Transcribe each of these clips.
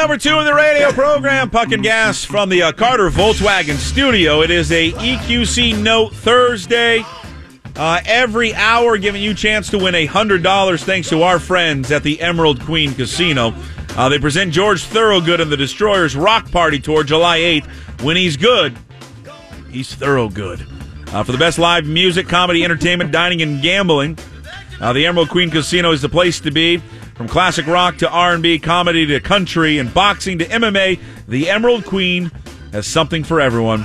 number two in the radio program, Puck and Gas from the uh, Carter Volkswagen studio. It is a EQC Note Thursday. Uh, every hour giving you a chance to win $100 thanks to our friends at the Emerald Queen Casino. Uh, they present George Thorogood and the Destroyers Rock Party Tour July 8th. When he's good, he's Thorogood. Uh, for the best live music, comedy, entertainment, dining, and gambling, uh, the Emerald Queen Casino is the place to be. From classic rock to R&B, comedy to country, and boxing to MMA, the Emerald Queen has something for everyone.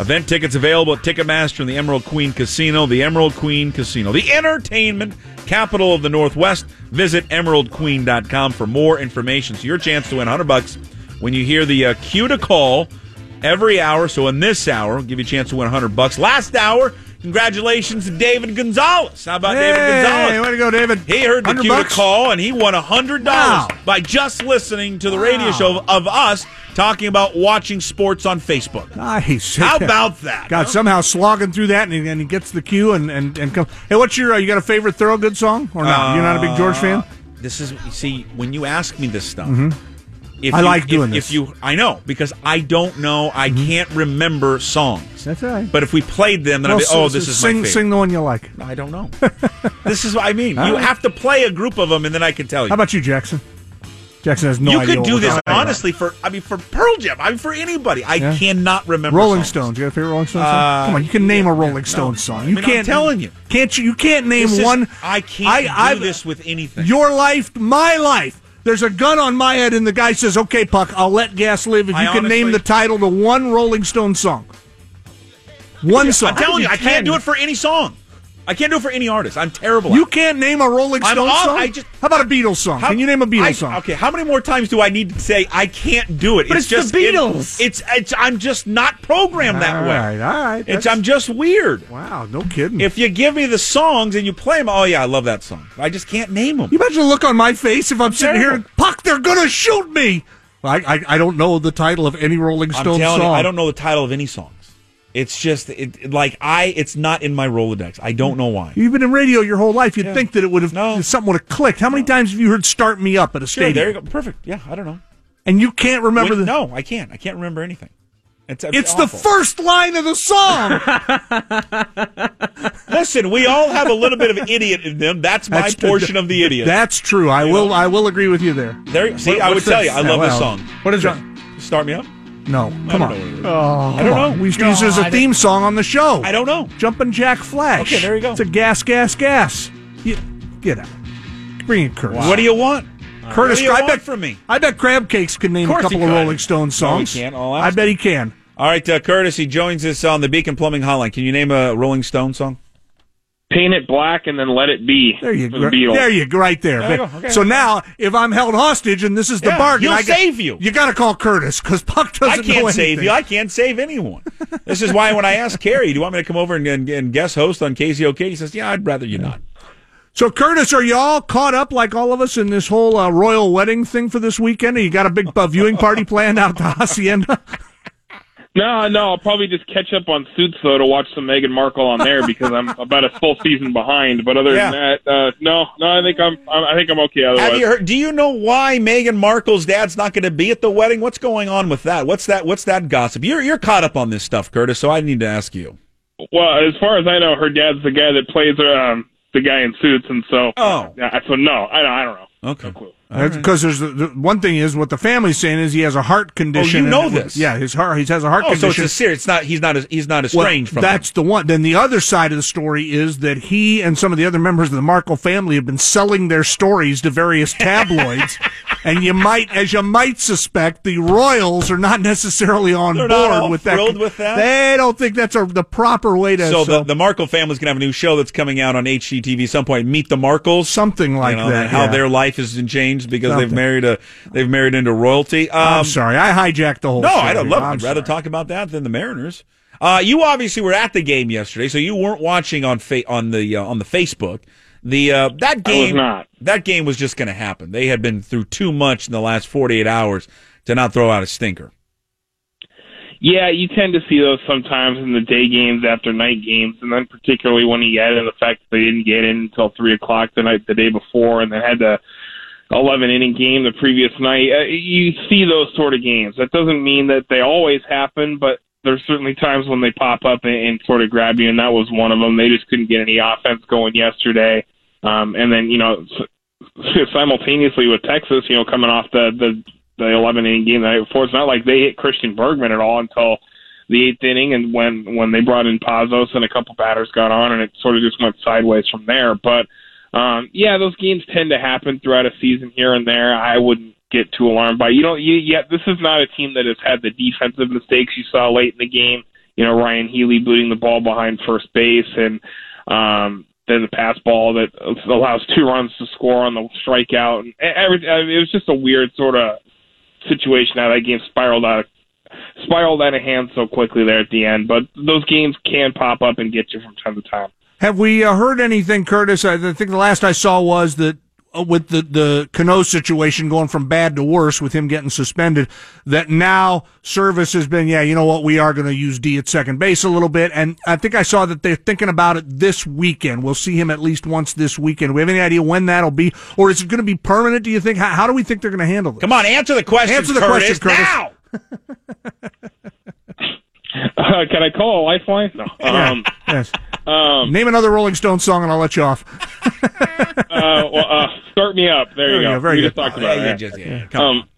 Event tickets available at Ticketmaster and the Emerald Queen Casino. The Emerald Queen Casino, the entertainment capital of the Northwest. Visit emeraldqueen.com for more information. So your chance to win 100 bucks when you hear the uh, cue to call every hour. So in this hour, we'll give you a chance to win 100 bucks. Last hour, congratulations to David Gonzalez. How about hey, David Gonzalez? Hey, way to go, David. He heard the 100 cue to call, and he won $100 Wow. by just listening to the radio show of, of us talking about watching sports on Facebook. Nice. How about that? God, huh? somehow slogging through that, and he, and he gets the cue, and and and come. Hey, what's your? Uh, you got a favorite Thorogood song or not? You're not a big George fan. Uh, This is see when you ask me this stuff. If I you- like doing if, this. you, I know because I don't know. I can't remember songs. That's right. But if we played them, then Well, I'd be, oh, s- this s- is sing my favorite. sing the one you like. I don't know. this is what I mean. All you right. have to play a group of them, and then I can tell you. How about you, Jackson? Jackson has no you could do this honestly for I mean for Pearl Jam. I mean for anybody. I Yeah. cannot remember Rolling songs. Stones. You got a favorite Rolling Stones Uh. Come on, you can name a yeah, Rolling no. Stones song. I You mean, I'm can't. telling you. Can't you? You can't name is- one. I can't do I've- this with anything. Your life, my life. There's a gun on my head, and the guy says, "Okay, Puck, I'll let gas live if I you can name the title to one Rolling Stone song." One song. I'm telling you, I can't do it for any song. I can't do it for any artist. I'm terrible. You at can't name a Rolling I'm Stone all- song. I just- How about a Beatles song? How- can you name a Beatles I- song? Okay, how many more times do I need to say I can't do it? But it's the just it- Beatles. it's it's I'm just not programmed that all way. right, all right. It's I'm just weird. wow, no kidding. If you give me the songs and you play them, oh yeah, I love that song. I just can't name them. you imagine the look on my face if I'm sitting here, terrible. Puck, they're gonna shoot me. I, I I don't know the title of any Rolling I'm Stone telling song. you, I don't know the title of any songs. It's just it, like I. It's not in my Rolodex. I don't know why. You've been in radio your whole life. You'd Yeah. think that it would have No. something would have clicked. How many times have you heard "Start Me Up" at a Sure, stadium? there you go. Perfect. Yeah, I don't know. And you can't remember When- the. no, I can't. I can't remember anything. It's, It's the first line of the song. Listen, we all have a little bit of idiot in them. That's my That's- portion of the idiot. That's true. I You will. know? I will agree with you there. there. See, What- I would tell you, I love this song. What is it? Start me up. No, come don't on. know what. Oh, I don't come on. know. We used to use it as a God. theme song on the show. I don't know. Jumpin' Jack Flash. Okay, there you go. It's a gas, gas, gas. You, get out. Bring it, Curtis. What do you want? Curtis, What do you I want bet from me? I bet Crab Cakes can name a course he couple of could. Rolling Stones No, he songs. can't. I'll I bet he can. All right, uh, Curtis. He joins us on the Beacon Plumbing Hotline. Can you name a Rolling Stone song? Paint it black and then let it be. There you go. the There you go. Right there. There you go. Okay. So now, if I'm held hostage and this is the Yeah, bargain, he'll I got- save you. You got to call Curtis because Puck doesn't know can't save you. I can't save anyone. this is why when I asked Carrie, "Do you want me to come over and, and, and guest host on KZOK?" He says, "Yeah, I'd rather you not." So, Curtis, are you all caught up like all of us in this whole uh, royal wedding thing for this weekend? Or you got a big uh, viewing party planned out at the Hacienda? No, no, I'll probably just catch up on Suits though to watch some Meghan Markle on there because I'm about a full season behind. But other Yeah. than that, uh, no, no, I think I'm, I'm I think I'm okay. Otherwise, Have you heard? Do you know why Meghan Markle's dad's not going to be at the wedding? What's going on with that? What's that? What's that gossip? You're you're caught up on this stuff, Curtis. So I need to ask you. well, as far as I know, her dad's the guy that plays um, the guy in Suits, and so Oh. yeah, so no, I don't, I don't know. Okay. No Because there's the, the one thing is what the family's saying is he has a heart condition. Oh, you know this. Yeah, his heart. He has a heart Oh, so it's condition. a serious. It's not. He's not. A, he's not estranged well, from. that's the one. Then the other side of the story is that he and some of the other members of the Markle family have been selling their stories to various tabloids, and you might, as you might suspect, the royals are not necessarily on They're board with that. with that? They don't think that's a, the proper way to. So sell the, the Markle family's gonna have a new show that's coming out on HGTV at some point. Meet the Markles, something like you know, that. How yeah. their life has been changed because they've married a they've married into royalty. Um, I'm sorry, I hijacked the whole. No, story. I don't love it. I'm I'd rather sorry. talk about that than the Mariners. Uh, you obviously were at the game yesterday, so you weren't watching on fa- on the uh, on the Facebook. The uh, that game not. that game was just going to happen. They had been through too much in the last 48 hours to not throw out a stinker. Yeah, you tend to see those sometimes in the day games after night games, and then particularly when you add in the fact that they didn't get in until three o'clock the night the day before, and then had to 11 inning game the previous night. Uh, you see those sort of games. That doesn't mean that they always happen, but there's certainly times when they pop up and, and sort of grab you, and that was one of them. They just couldn't get any offense going yesterday. Um, and then, you know, simultaneously with Texas, you know, coming off the, the, the 11 inning game the night before, it's not like they hit Christian Bergman at all until the eighth inning and when, when they brought in Pazos and a couple batters got on and it sort of just went sideways from there. But, um, yeah, those games tend to happen throughout a season here and there. I wouldn't get too alarmed by. You know, you, yet this is not a team that has had the defensive mistakes you saw late in the game. You know, Ryon Healy booting the ball behind first base and um, then the pass ball that allows two runs to score on the strikeout. And every, I mean, it was just a weird sort of situation how that game spiraled out of spiraled out of hand so quickly there at the end. But those games can pop up and get you from time to time. Have we uh, heard anything, Curtis? I think the last I saw was that uh, with the the Cano situation going from bad to worse with him getting suspended, that now Servais has been, yeah, you know what, we are going to use Dee at second base a little bit, and I think I saw that they're thinking about it this weekend. We'll see him at least once this weekend. Do we have any idea when that'll be, or is it going to be permanent? Do you think? How, how do we think they're going to handle this? Come on, answer the question. Answer the Curtis, question, Curtis. now. Uh, can I call a lifeline? No. Um, yes. Um, Name another Rolling Stone song, and I'll let you off. uh, well, uh, start me up. There, There you you go. go. Very we good. just talked about yeah, it. just- yeah, Um,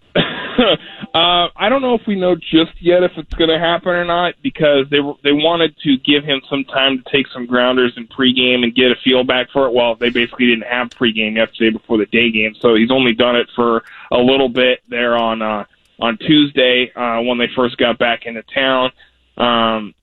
uh, I don't know if we know just yet if it's going to happen or not because they were, they wanted to give him some time to take some grounders in pregame and get a feel back for it. Well, they basically didn't have pregame yesterday before the day game, so he's only done it for a little bit there on uh, on Tuesday uh, when they first got back into town. Um,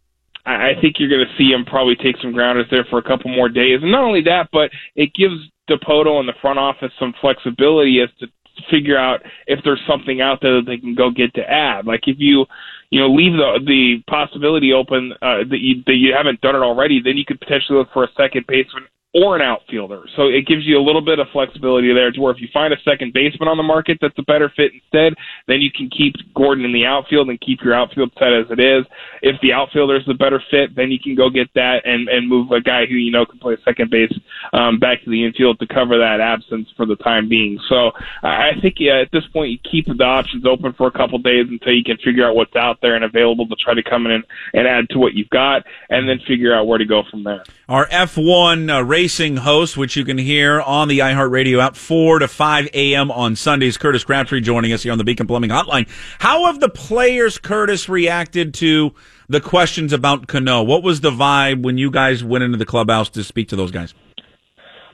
I I think you're going to see him probably take some grounders there for a couple more days. And not only that, but it gives Dipoto and the front office some flexibility as to figure out if there's something out there that they can go get to add. Like if you, you know, leave the the possibility open uh, that you that you haven't done it already, then you could potentially look for a second baseman or an outfielder. So it gives you a little bit of flexibility there to where if you find a second baseman on the market that's a better fit instead, then you can keep Gordon in the outfield and keep your outfield set as it is. If the outfielder is the better fit, then you can go get that and, and move a guy who you know can play second base um, back to the infield to cover that absence for the time being. So I think yeah, at this point you keep the options open for a couple days until you can figure out what's out there and available to try to come in and add to what you've got and then figure out where to go from there. Our F1 uh, racing host, which you can hear on the iHeartRadio app, 4 to 5 a.m. on Sundays. Curtis Crabtree joining us here on the Beacon Plumbing Hotline. How have the players, Curtis, reacted to the questions about Cano? What was the vibe when you guys went into the clubhouse to speak to those guys?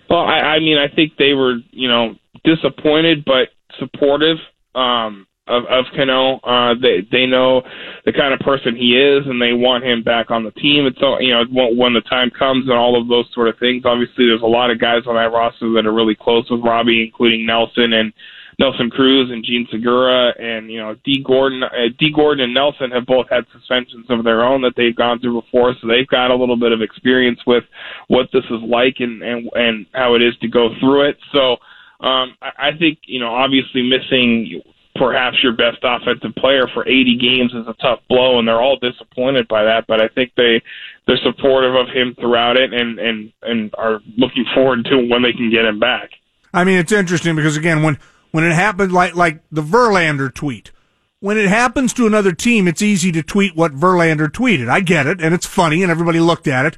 Well, I, I mean, I think they were, you know, disappointed but supportive um, of of Cano. Uh, they they know the kind of person he is, and they want him back on the team. It's all you know when, when the time comes and all of those sort of things. Obviously, there's a lot of guys on that roster that are really close with Robbie, including Nelson and Nelson Cruz and Jean Segura, and you know Dee Gordon. Uh, Dee Gordon and Nelson have both had suspensions of their own that they've gone through before, so they've got a little bit of experience with what this is like and and and how it is to go through it. So. Um, I, I think you know, obviously missing perhaps your best offensive player for 80 games is a tough blow, and they're all disappointed by that. But I think they they're supportive of him throughout it, and and and are looking forward to when they can get him back. I mean, it's interesting because again, when when it happened, like like the Verlander tweet, when it happens to another team, it's easy to tweet what Verlander tweeted. I get it, and it's funny, and everybody looked at it.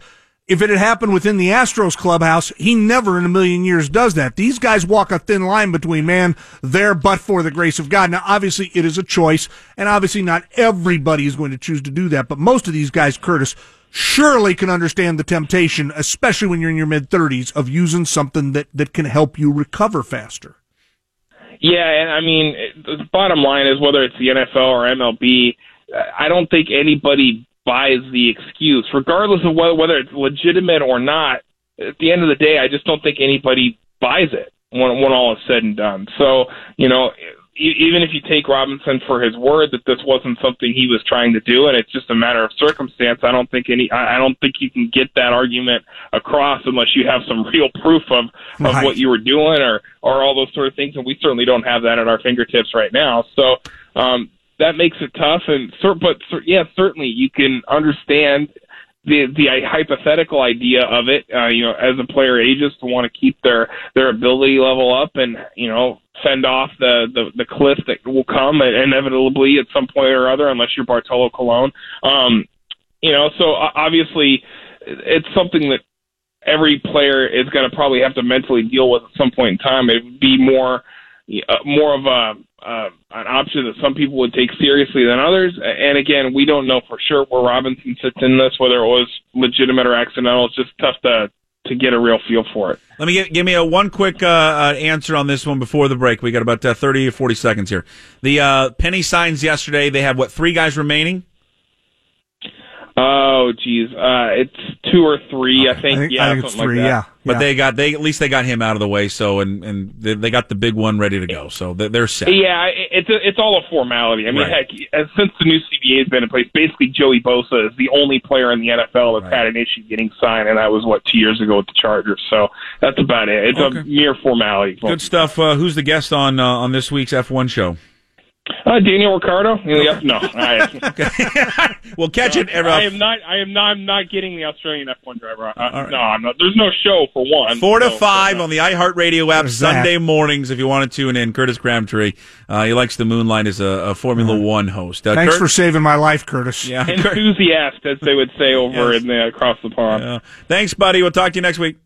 If it had happened within the Astros clubhouse, he never in a million years does that. These guys walk a thin line between man, there, but for the grace of God. Now, obviously, it is a choice, and obviously, not everybody is going to choose to do that. But most of these guys, Curtis, surely can understand the temptation, especially when you're in your mid 30s, of using something that that can help you recover faster. Yeah, and I mean, the bottom line is whether it's the NFL or MLB, I don't think anybody buys the excuse, regardless of whether, whether it's legitimate or not. At the end of the day, I just don't think anybody buys it when when all is said and done. So, you know, even if you take Robinson for his word that this wasn't something he was trying to do, and it's just a matter of circumstance, I don't think any, I I don't think you can get that argument across unless you have some real proof of of Right. what you were doing or or all those sort of things, and we certainly don't have that at our fingertips right now. So. um that makes it tough, and but yeah, certainly you can understand the the hypothetical idea of it, uh, you know, as a player ages to want to keep their their ability level up and you know fend off the the, the cliff that will come inevitably at some point or other, unless you're Bartolo Colon. Um, you know, so obviously it's something that every player is going to probably have to mentally deal with at some point in time. It would be more uh, more of a uh, an option that some people would take seriously than others. And again, we don't know for sure where Robinson sits in this, whether it was legitimate or accidental. It's just tough to to get a real feel for it. Let me get, give me a one quick uh, uh, answer on this one before the break. We got about uh, thirty or forty seconds here. The uh, Penny signs yesterday. They have what three guys remaining? Oh, geez, uh, it's two or three, I think. I think yeah, I think it's three. Like yeah, but yeah. they got they at least they got him out of the way. So and and they, they got the big one ready to go. So they're set. Yeah, it's a, it's all a formality. I mean, Right. heck, since the new CBA has been in place, basically Joey Bosa is the only player in the NFL that's Right. had an issue getting signed, and that was what two years ago with the Chargers. So that's about it. It's Okay. a mere formality. Good stuff. Uh, who's the guest on uh, on this week's F1 show? Uh, Daniel Ricciardo. Yep, no, I, We'll catch it. every- I am not. I am not. I'm not getting the Australian F1 driver. Uh, All right. No, I'm not. There's no show for one. Four to so- five on the iHeartRadio app There's that. Sunday mornings if you want to tune in. Curtis Crabtree. Uh, he likes the moonlight as a, a Formula One host. Uh, Thanks Kurt- for saving my life, Curtis. yeah, Kurt- enthusiast, as they would say over Yes. in the across the pond. uh, thanks, buddy. We'll talk to you next week.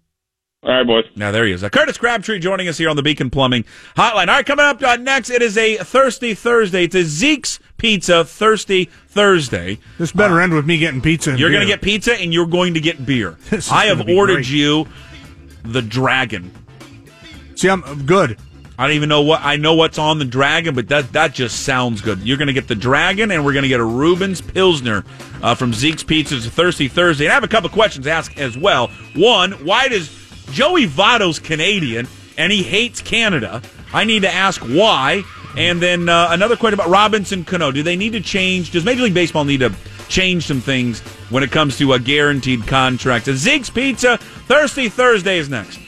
All right, boys. Now there he is. Uh, Curtis Crabtree joining us here on the Beacon Plumbing Hotline. All right, coming up uh, next, it is a Thirsty Thursday. It's a Zeke's Pizza Thirsty Thursday. This better end with me getting pizza. And You're going to get pizza and you're going to get beer. I have be ordered great. you the Dragon. See, I'm I'm good. I don't even know what I know what's on the Dragon, but that that just sounds good. You're going to get the Dragon, and we're going to get a Reuben's Pilsner uh, from Zeke's Pizza. It's a Thirsty Thursday, and I have a couple questions to ask as well. One, why does Joey Votto's Canadian and he hates Canada? I need to ask why. And then uh, another question about Robinson Cano. Do they need to change? Does Major League Baseball need to change some things when it comes to a guaranteed contract? Zeke's Pizza Thirsty Thursday is next.